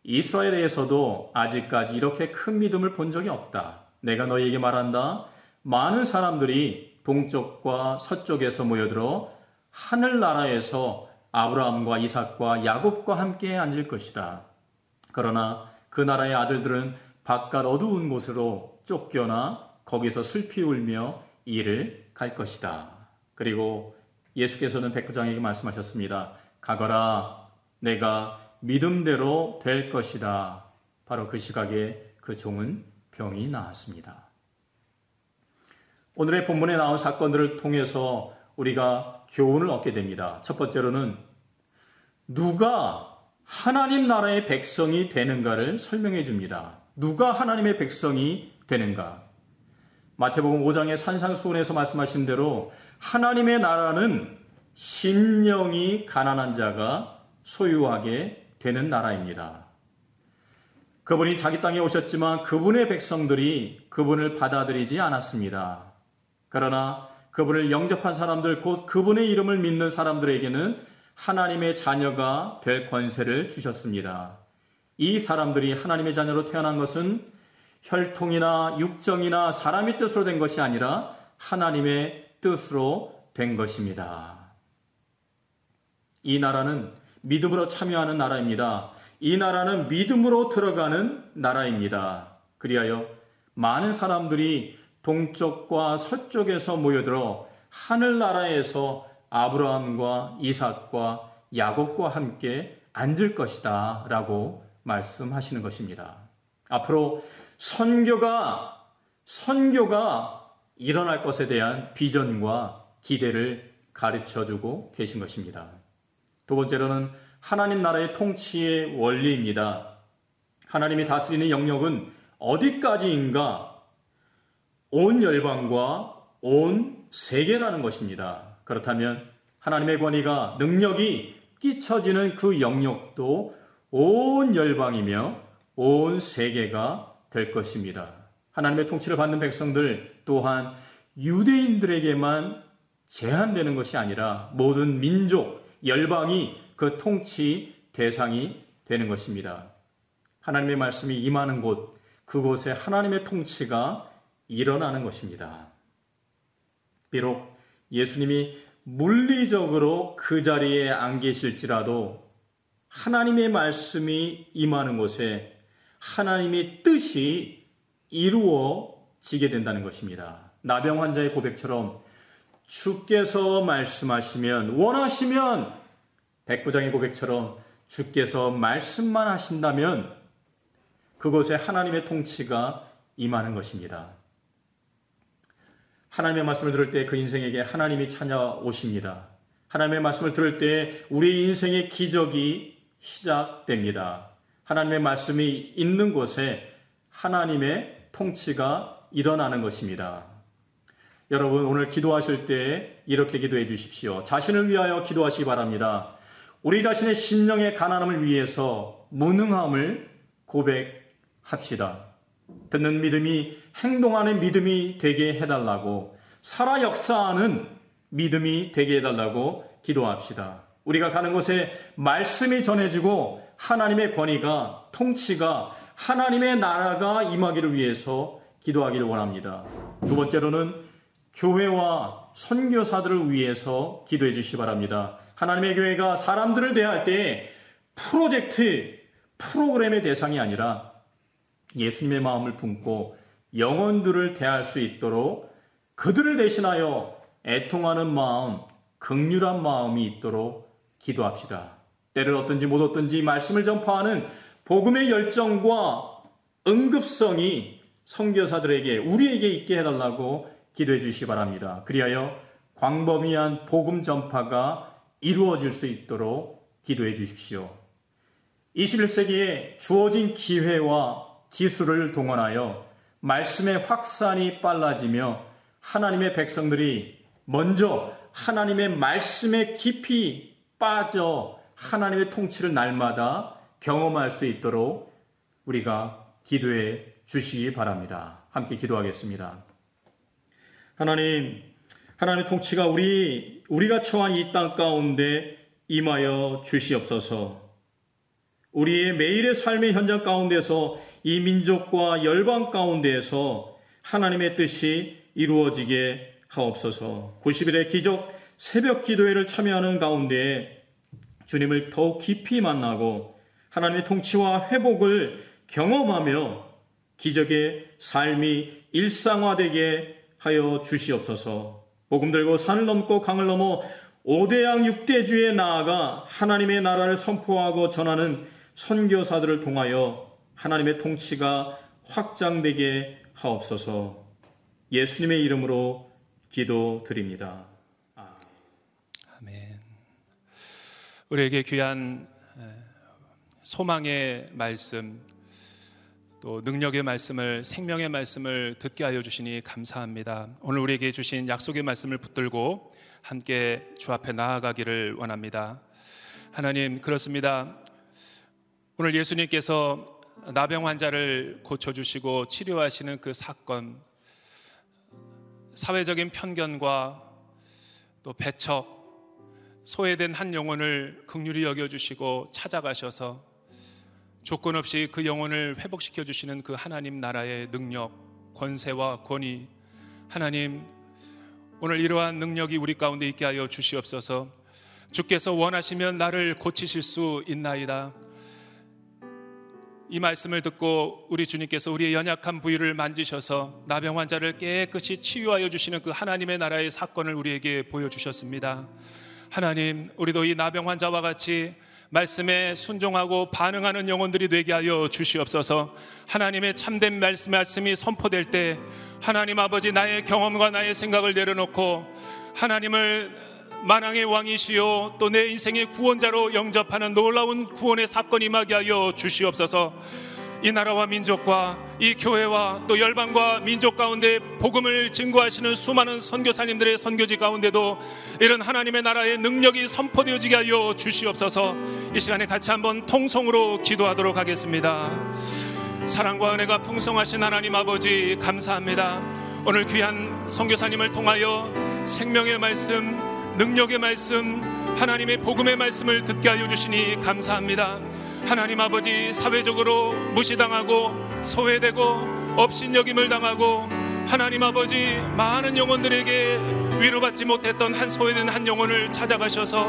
이스라엘에서도 아직까지 이렇게 큰 믿음을 본 적이 없다. 내가 너희에게 말한다. 많은 사람들이 동쪽과 서쪽에서 모여들어 하늘나라에서 아브라함과 이삭과 야곱과 함께 앉을 것이다. 그러나 그 나라의 아들들은 바깥 어두운 곳으로 쫓겨나 거기서 슬피 울며 일을 갈 것이다. 그리고 예수께서는 백부장에게 말씀하셨습니다. 가거라, 내가 믿음대로 될 것이다. 바로 그 시각에 그 종은 병이 나았습니다. 오늘의 본문에 나온 사건들을 통해서 우리가 교훈을 얻게 됩니다. 첫 번째로는 누가 하나님 나라의 백성이 되는가를 설명해 줍니다. 누가 하나님의 백성이 되는가? 마태복음 5장의 산상수훈에서 말씀하신 대로 하나님의 나라는 신령이 가난한 자가 소유하게 되는 나라입니다. 그분이 자기 땅에 오셨지만 그분의 백성들이 그분을 받아들이지 않았습니다. 그러나 그분을 영접한 사람들, 곧 그분의 이름을 믿는 사람들에게는 하나님의 자녀가 될 권세를 주셨습니다. 이 사람들이 하나님의 자녀로 태어난 것은 혈통이나 육정이나 사람의 뜻으로 된 것이 아니라 하나님의 뜻으로 된 것입니다. 이 나라는 믿음으로 참여하는 나라입니다. 이 나라는 믿음으로 들어가는 나라입니다. 그리하여 많은 사람들이 동쪽과 서쪽에서 모여들어 하늘나라에서 아브라함과 이삭과 야곱과 함께 앉을 것이다 라고 말씀하시는 것입니다. 앞으로 선교가 선교가 일어날 것에 대한 비전과 기대를 가르쳐 주고 계신 것입니다. 두 번째로는 하나님 나라의 통치의 원리입니다. 하나님이 다스리는 영역은 어디까지인가? 온 열방과 온 세계라는 것입니다. 그렇다면 하나님의 권위가 능력이 끼쳐지는 그 영역도 온 열방이며 온 세계가 될 것입니다. 하나님의 통치를 받는 백성들 또한 유대인들에게만 제한되는 것이 아니라 모든 민족, 열방이 그 통치 대상이 되는 것입니다. 하나님의 말씀이 임하는 곳, 그곳에 하나님의 통치가 일어나는 것입니다. 비록 예수님이 물리적으로 그 자리에 안 계실지라도 하나님의 말씀이 임하는 곳에 하나님의 뜻이 이루어지게 된다는 것입니다. 나병 환자의 고백처럼 주께서 말씀하시면 원하시면 백부장의 고백처럼 주께서 말씀만 하신다면 그곳에 하나님의 통치가 임하는 것입니다. 하나님의 말씀을 들을 때 그 인생에게 하나님이 찾아오십니다. 하나님의 말씀을 들을 때 우리 인생의 기적이 시작됩니다. 하나님의 말씀이 있는 곳에 하나님의 통치가 일어나는 것입니다. 여러분, 오늘 기도하실 때 이렇게 기도해 주십시오. 자신을 위하여 기도하시기 바랍니다. 우리 자신의 심령의 가난함을 위해서 무능함을 고백합시다. 듣는 믿음이 행동하는 믿음이 되게 해달라고 살아 역사하는 믿음이 되게 해달라고 기도합시다. 우리가 가는 곳에 말씀이 전해지고 하나님의 권위가 통치가 하나님의 나라가 임하기를 위해서 기도하기를 원합니다. 두 번째로는 교회와 선교사들을 위해서 기도해 주시기 바랍니다. 하나님의 교회가 사람들을 대할 때 프로젝트, 프로그램의 대상이 아니라 예수님의 마음을 품고 영혼들을 대할 수 있도록 그들을 대신하여 애통하는 마음, 극률한 마음이 있도록 기도합시다. 때를 어떤지 못 어떤지 말씀을 전파하는 복음의 열정과 응급성이 선교사들에게 우리에게 있게 해달라고 기도해 주시기 바랍니다. 그리하여 광범위한 복음 전파가 이루어질 수 있도록 기도해 주십시오. 21세기에 주어진 기회와 기술을 동원하여 말씀의 확산이 빨라지며 하나님의 백성들이 먼저 하나님의 말씀에 깊이 빠져 하나님의 통치를 날마다 경험할 수 있도록 우리가 기도해 주시기 바랍니다. 함께 기도하겠습니다. 하나님, 하나님의 통치가 우리, 우리가 처한 이 땅 가운데 임하여 주시옵소서. 우리의 매일의 삶의 현장 가운데서 이 민족과 열방 가운데에서 하나님의 뜻이 이루어지게 하옵소서. 90일의 기적 새벽 기도회를 참여하는 가운데 주님을 더욱 깊이 만나고 하나님의 통치와 회복을 경험하며 기적의 삶이 일상화되게 하여 주시옵소서. 복음 들고 산을 넘고 강을 넘어 오대양 육대주에 나아가 하나님의 나라를 선포하고 전하는 선교사들을 통하여 하나님의 통치가 확장되게 하옵소서. 예수님의 이름으로 기도드립니다. 아멘. 우리에게 귀한 소망의 말씀, 또 능력의 말씀을 생명의 말씀을 듣게 하여 주시니 감사합니다. 오늘 우리에게 주신 약속의 말씀을 붙들고 함께 주 앞에 나아가기를 원합니다. 하나님 그렇습니다. 오늘 예수님께서 나병 환자를 고쳐주시고 치료하시는 그 사건, 사회적인 편견과 또 배척, 소외된 한 영혼을 극률히 여겨주시고 찾아가셔서 조건 없이 그 영혼을 회복시켜 주시는 그 하나님 나라의 능력, 권세와 권위, 하나님, 오늘 이러한 능력이 우리 가운데 있게 하여 주시옵소서. 주께서 원하시면 나를 고치실 수 있나이다. 이 말씀을 듣고 우리 주님께서 우리의 연약한 부위를 만지셔서 나병 환자를 깨끗이 치유하여 주시는 그 하나님의 나라의 사건을 우리에게 보여주셨습니다. 하나님, 우리도 이 나병 환자와 같이 말씀에 순종하고 반응하는 영혼들이 되게 하여 주시옵소서. 하나님의 참된 말씀 말씀이 선포될 때 하나님 아버지 나의 경험과 나의 생각을 내려놓고 하나님을 만왕의 왕이시요 또 내 인생의 구원자로 영접하는 놀라운 구원의 사건이 임하게 하여 주시옵소서. 이 나라와 민족과 이 교회와 또 열방과 민족 가운데 복음을 증거하시는 수많은 선교사님들의 선교지 가운데도 이런 하나님의 나라의 능력이 선포되어지게 하여 주시옵소서. 이 시간에 같이 한번 통성으로 기도하도록 하겠습니다. 사랑과 은혜가 풍성하신 하나님 아버지 감사합니다. 오늘 귀한 선교사님을 통하여 생명의 말씀 능력의 말씀, 하나님의 복음의 말씀을 듣게 하여 주시니 감사합니다. 하나님 아버지 사회적으로 무시당하고 소외되고 업신여김을 당하고 하나님 아버지 많은 영혼들에게 위로받지 못했던 한 소외된 한 영혼을 찾아가셔서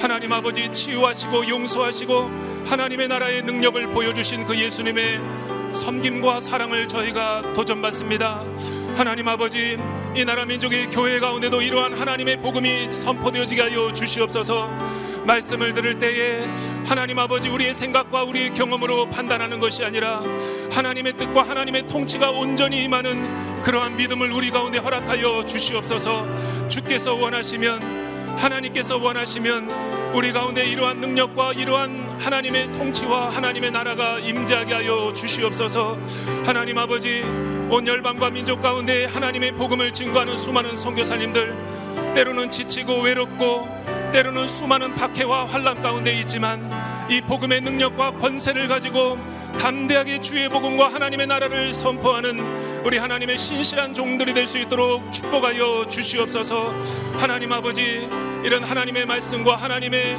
하나님 아버지 치유하시고 용서하시고 하나님의 나라의 능력을 보여주신 그 예수님의 섬김과 사랑을 저희가 도전받습니다. 하나님 아버지 이 나라 민족의 교회 가운데도 이러한 하나님의 복음이 선포되어지게 하여 주시옵소서 말씀을 들을 때에 하나님 아버지 우리의 생각과 우리의 경험으로 판단하는 것이 아니라 하나님의 뜻과 하나님의 통치가 온전히 임하는 그러한 믿음을 우리 가운데 허락하여 주시옵소서 주께서 원하시면 하나님께서 원하시면 우리 가운데 이러한 능력과 이러한 하나님의 통치와 하나님의 나라가 임재하게 하여 주시옵소서. 하나님 아버지 온 열방과 민족 가운데 하나님의 복음을 증거하는 수많은 선교사님들 때로는 지치고 외롭고 때로는 수많은 박해와 환란 가운데 있지만 이 복음의 능력과 권세를 가지고 담대하게 주의 복음과 하나님의 나라를 선포하는 우리 하나님의 신실한 종들이 될 수 있도록 축복하여 주시옵소서. 하나님 아버지 이런 하나님의 말씀과 하나님의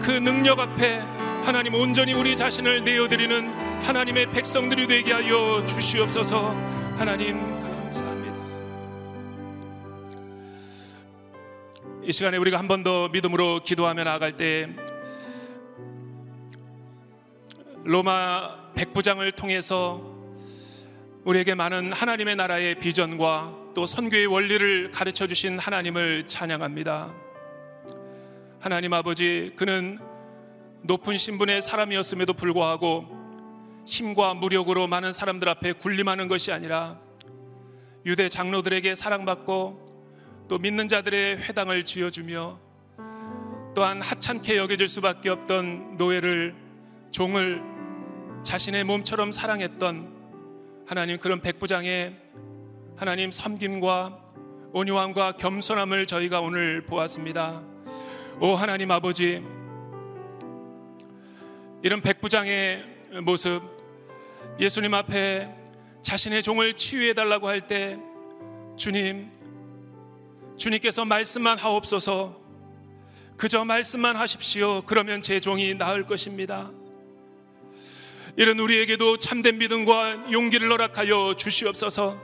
그 능력 앞에 하나님 온전히 우리 자신을 내어드리는 하나님의 백성들이 되게 하여 주시옵소서. 하나님 이 시간에 우리가 한 번 더 믿음으로 기도하며 나아갈 때 로마 백부장을 통해서 우리에게 많은 하나님의 나라의 비전과 또 선교의 원리를 가르쳐 주신 하나님을 찬양합니다. 하나님 아버지, 그는 높은 신분의 사람이었음에도 불구하고 힘과 무력으로 많은 사람들 앞에 군림하는 것이 아니라 유대 장로들에게 사랑받고 또 믿는 자들의 회당을 지어주며 또한 하찮게 여겨질 수밖에 없던 노예를 종을 자신의 몸처럼 사랑했던 하나님 그런 백부장의 하나님 섬김과 온유함과 겸손함을 저희가 오늘 보았습니다. 오 하나님 아버지 이런 백부장의 모습 예수님 앞에 자신의 종을 치유해 달라고 할 때 주님 주님께서 말씀만 하옵소서 그저 말씀만 하십시오 그러면 제 종이 나을 것입니다. 이런 우리에게도 참된 믿음과 용기를 허락하여 주시옵소서.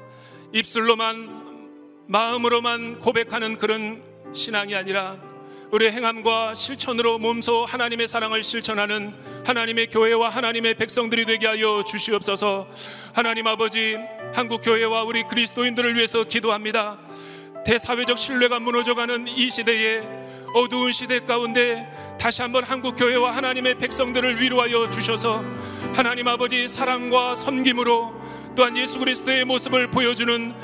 입술로만 마음으로만 고백하는 그런 신앙이 아니라 우리의 행함과 실천으로 몸소 하나님의 사랑을 실천하는 하나님의 교회와 하나님의 백성들이 되게 하여 주시옵소서. 하나님 아버지, 한국 교회와 우리 그리스도인들을 위해서 기도합니다. 대사회적 신뢰가 무너져가는 이 시대에 어두운 시대 가운데 다시 한번 한국 교회와 하나님의 백성들을 위로하여 주셔서 하나님 아버지 사랑과 섬김으로 또한 예수 그리스도의 모습을 보여주는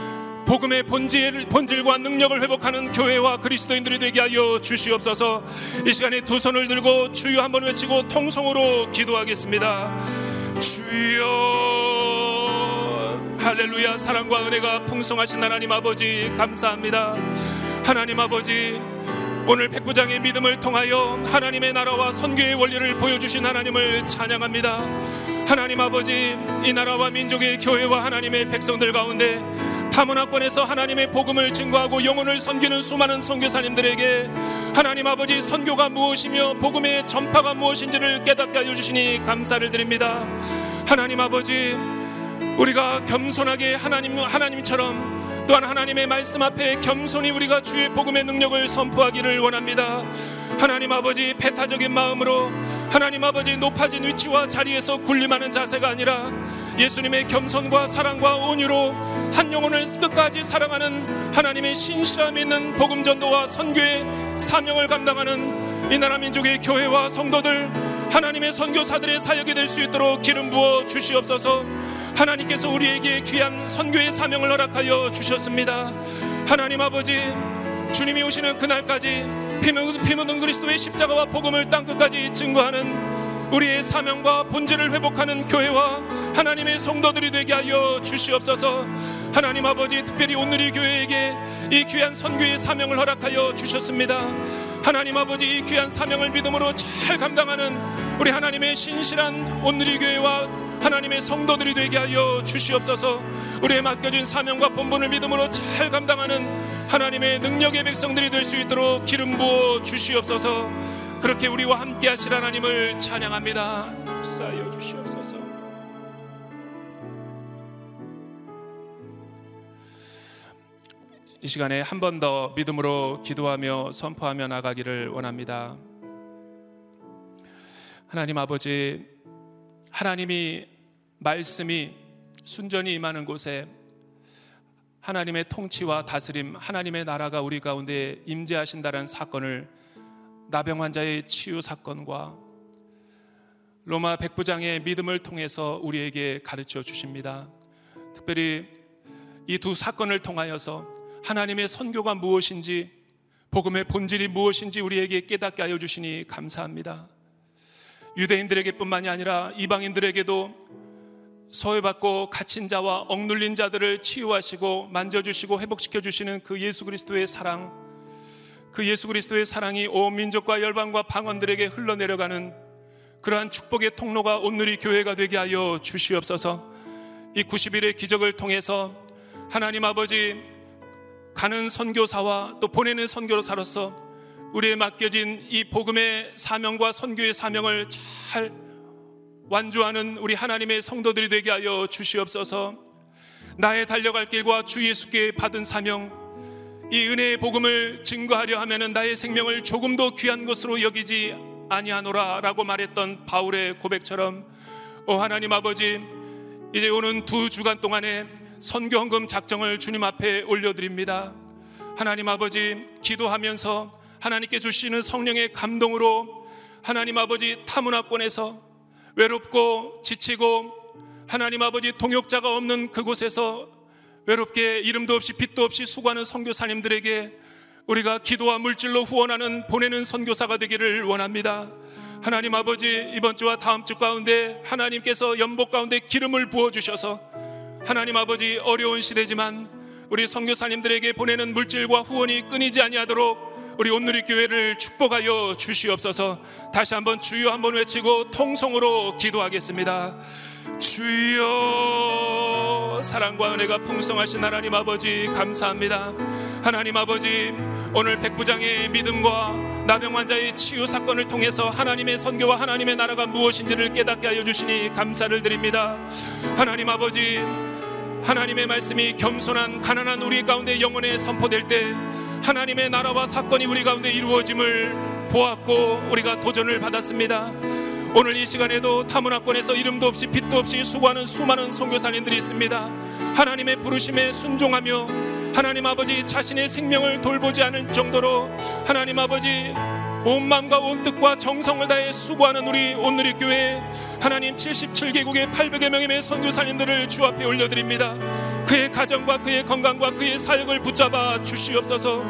복음의 본질, 본질과 능력을 회복하는 교회와 그리스도인들이 되게 하여 주시옵소서. 이 시간에 두 손을 들고 주여 한번 외치고 통성으로 기도하겠습니다. 주여 할렐루야 사랑과 은혜가 풍성하신 하나님 아버지 감사합니다 하나님 아버지 오늘 백부장의 믿음을 통하여 하나님의 나라와 선교의 원리를 보여주신 하나님을 찬양합니다. 하나님 아버지, 이 나라와 민족의 교회와 하나님의 백성들 가운데 타문화권에서 하나님의 복음을 증거하고 영혼을 섬기는 수많은 선교사님들에게 하나님 아버지 선교가 무엇이며 복음의 전파가 무엇인지를 깨닫게 하여 주시니 감사를 드립니다. 하나님 아버지, 우리가 겸손하게 하나님 하나님처럼 또한 하나님의 말씀 앞에 겸손히 우리가 주의 복음의 능력을 선포하기를 원합니다. 하나님 아버지 배타적인 마음으로 하나님 아버지 높아진 위치와 자리에서 군림하는 자세가 아니라 예수님의 겸손과 사랑과 온유로 한 영혼을 끝까지 사랑하는 하나님의 신실함 있는 복음 전도와 선교의 사명을 감당하는 이 나라 민족의 교회와 성도들 하나님의 선교사들의 사역이 될 수 있도록 기름 부어 주시옵소서. 하나님께서 우리에게 귀한 선교의 사명을 허락하여 주셨습니다. 하나님 아버지 주님이 오시는 그날까지 피 묻은 그리스도의 십자가와 복음을 땅끝까지 증거하는 우리의 사명과 본질을 회복하는 교회와 하나님의 성도들이 되게 하여 주시옵소서. 하나님 아버지 특별히 오늘 이 교회에게 이 귀한 선교의 사명을 허락하여 주셨습니다. 하나님 아버지 이 귀한 사명을 믿음으로 잘 감당하는 우리 하나님의 신실한 오늘 이 교회와 하나님의 성도들이 되게 하여 주시옵소서. 우리의 맡겨진 사명과 본분을 믿음으로 잘 감당하는 하나님의 능력의 백성들이 될 수 있도록 기름 부어 주시옵소서. 그렇게 우리와 함께 하실 하나님을 찬양합니다. 쌓여 주시옵소서. 이 시간에 한 번 더 믿음으로 기도하며 선포하며 나가기를 원합니다. 하나님 아버지, 하나님이 말씀이 순전히 임하는 곳에 하나님의 통치와 다스림, 하나님의 나라가 우리 가운데 임재하신다는 사건을 나병 환자의 치유 사건과 로마 백부장의 믿음을 통해서 우리에게 가르쳐 주십니다. 특별히 이 두 사건을 통하여서 하나님의 선교가 무엇인지 복음의 본질이 무엇인지 우리에게 깨닫게 하여 주시니 감사합니다. 유대인들에게뿐만이 아니라 이방인들에게도 소외받고 갇힌 자와 억눌린 자들을 치유하시고 만져주시고 회복시켜 주시는 그 예수 그리스도의 사랑 그 예수 그리스도의 사랑이 온 민족과 열방과 방언들에게 흘러내려가는 그러한 축복의 통로가 오늘이 교회가 되게 하여 주시옵소서. 이 90일의 기적을 통해서 하나님 아버지 가는 선교사와 또 보내는 선교사로서 우리의 맡겨진 이 복음의 사명과 선교의 사명을 잘 완주하는 우리 하나님의 성도들이 되게 하여 주시옵소서. 나의 달려갈 길과 주 예수께 받은 사명 이 은혜의 복음을 증거하려 하면은 나의 생명을 조금 더 귀한 것으로 여기지 아니하노라라고 말했던 바울의 고백처럼 오 하나님 아버지 이제 오는 두 주간 동안에 선교 헌금 작정을 주님 앞에 올려드립니다. 하나님 아버지 기도하면서 하나님께 주시는 성령의 감동으로 하나님 아버지 타문화권에서 외롭고 지치고 하나님 아버지 동역자가 없는 그곳에서 외롭게 이름도 없이 빛도 없이 수고하는 선교사님들에게 우리가 기도와 물질로 후원하는 보내는 선교사가 되기를 원합니다. 하나님 아버지 이번 주와 다음 주 가운데 하나님께서 연복 가운데 기름을 부어 주셔서 하나님 아버지 어려운 시대지만 우리 선교사님들에게 보내는 물질과 후원이 끊이지 아니하도록 우리 온누리 교회를 축복하여 주시옵소서. 다시 한번 주여 한번 외치고 통성으로 기도하겠습니다. 주여 사랑과 은혜가 풍성하신 하나님 아버지 감사합니다 하나님 아버지 오늘 백부장의 믿음과 나병 환자의 치유 사건을 통해서 하나님의 선교와 하나님의 나라가 무엇인지를 깨닫게 하여 주시니 감사를 드립니다 하나님 아버지 하나님의 말씀이 겸손한 가난한 우리 가운데 영혼에 선포될 때 하나님의 나라와 사건이 우리 가운데 이루어짐을 보았고 우리가 도전을 받았습니다 오늘 이 시간에도 타문화권에서 이름도 없이 빛도 없이 수고하는 수많은 선교사님들이 있습니다. 하나님의 부르심에 순종하며 하나님 아버지 자신의 생명을 돌보지 않을 정도로 하나님 아버지 온 마음과 온 뜻과 정성을 다해 수고하는 우리 오늘의 교회 하나님 77개국의 800여 명의 선교사님들을 주 앞에 올려드립니다. 그의 가정과 그의 건강과 그의 사역을 붙잡아 주시옵소서.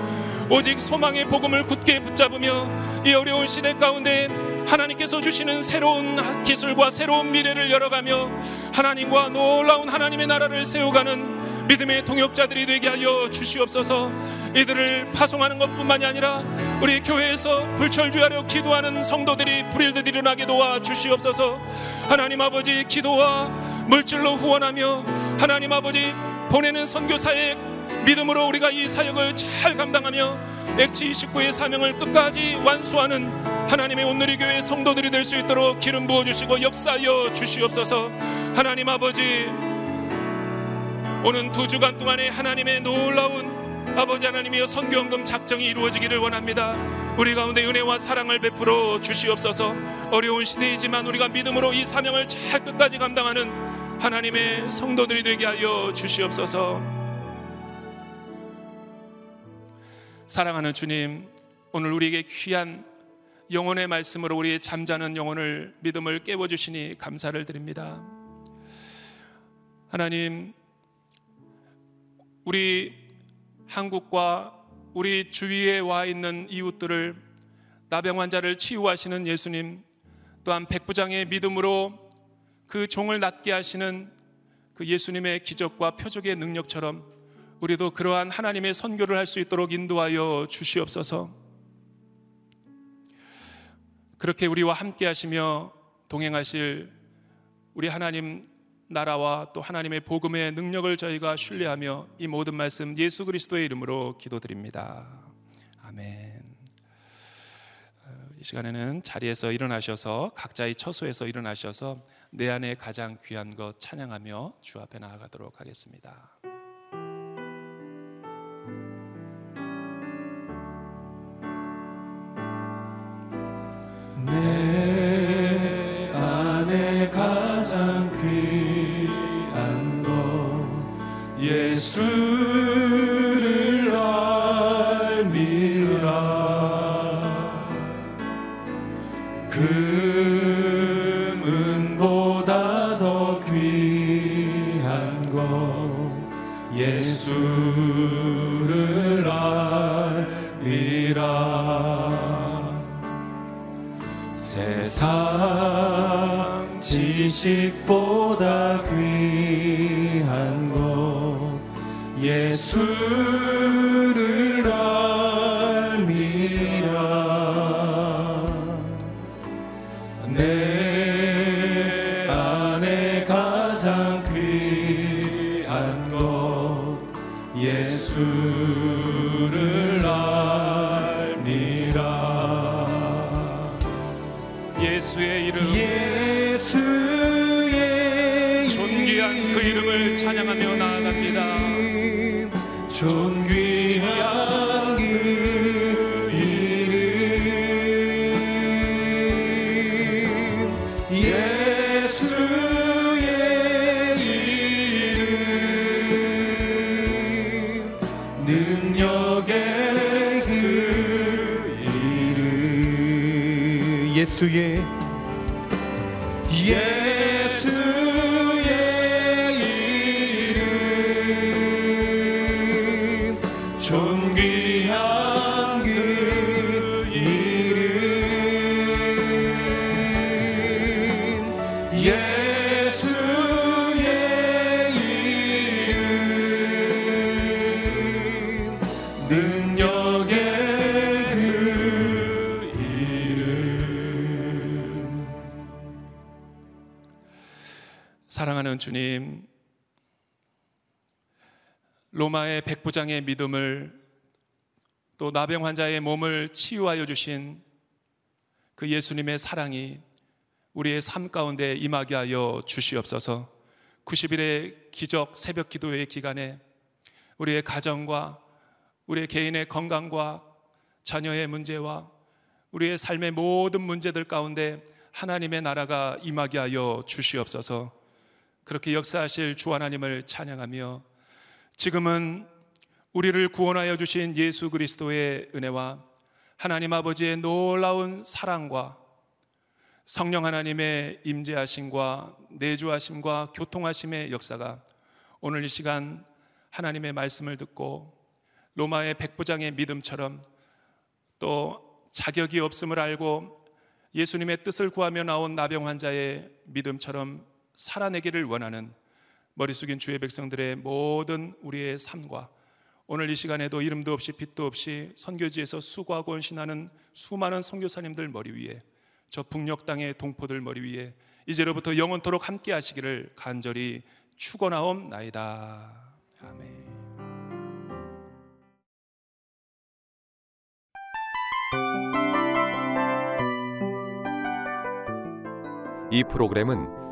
오직 소망의 복음을 굳게 붙잡으며 이 어려운 시대 가운데 하나님께서 주시는 새로운 기술과 새로운 미래를 열어가며 하나님과 놀라운 하나님의 나라를 세워가는 믿음의 동역자들이 되게 하여 주시옵소서. 이들을 파송하는 것뿐만이 아니라 우리 교회에서 불철주야로 기도하는 성도들이 불일듯 일어나게 도와 주시옵소서. 하나님 아버지 기도와 물질로 후원하며 하나님 아버지 보내는 선교사의 믿음으로 우리가 이 사역을 잘 감당하며 액치 29의 사명을 끝까지 완수하는 하나님의 오늘의 교회 성도들이 될 수 있도록 기름 부어 주시고 역사하여 주시옵소서. 하나님 아버지 오는 두 주간 동안에 하나님의 놀라운 아버지 하나님이여 선교원금 작정이 이루어지기를 원합니다. 우리 가운데 은혜와 사랑을 베풀어 주시옵소서. 어려운 시대이지만 우리가 믿음으로 이 사명을 잘 끝까지 감당하는 하나님의 성도들이 되게 하여 주시옵소서. 사랑하는 주님, 오늘 우리에게 귀한 영혼의 말씀으로 우리의 잠자는 영혼을 믿음을 깨워 주시니 감사를 드립니다. 하나님, 우리 한국과 우리 주위에 와 있는 이웃들을 나병 환자를 치유하시는 예수님, 또한 백부장의 믿음으로 그 종을 낫게 하시는 그 예수님의 기적과 표적의 능력처럼 우리도 그러한 하나님의 선교를 할 수 있도록 인도하여 주시옵소서. 그렇게 우리와 함께 하시며 동행하실 우리 하나님 나라와 또 하나님의 복음의 능력을 저희가 신뢰하며 이 모든 말씀 예수 그리스도의 이름으로 기도드립니다. 아멘. 어, 이 시간에는 자리에서 일어나셔서 각자의 처소에서 일어나셔서 내 안에 가장 귀한 것 찬양하며 주 앞에 나아가도록 하겠습니다. 내 예수 예수 로마의 백부장의 믿음을 또 나병 환자의 몸을 치유하여 주신 그 예수님의 사랑이 우리의 삶 가운데 임하게 하여 주시옵소서. 90일의 기적 새벽 기도회 기간에 우리의 가정과 우리의 개인의 건강과 자녀의 문제와 우리의 삶의 모든 문제들 가운데 하나님의 나라가 임하게 하여 주시옵소서. 그렇게 역사하실 주 하나님을 찬양하며 지금은 우리를 구원하여 주신 예수 그리스도의 은혜와 하나님 아버지의 놀라운 사랑과 성령 하나님의 임재하심과 내주하심과 교통하심의 역사가 오늘 이 시간 하나님의 말씀을 듣고 로마의 백부장의 믿음처럼 또 자격이 없음을 알고 예수님의 뜻을 구하며 나온 나병 환자의 믿음처럼 살아내기를 원하는 머리 숙인 주의 백성들의 모든 우리의 삶과 오늘 이 시간에도 이름도 없이 빛도 없이 선교지에서 수고하고 헌신하는 수많은 선교사님들 머리 위에 저 북녘 땅의 동포들 머리 위에 이제로부터 영원토록 함께 하시기를 간절히 축원하옵나이다. 아멘. 이 프로그램은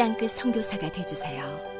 땅끝 선교사가 되주세요.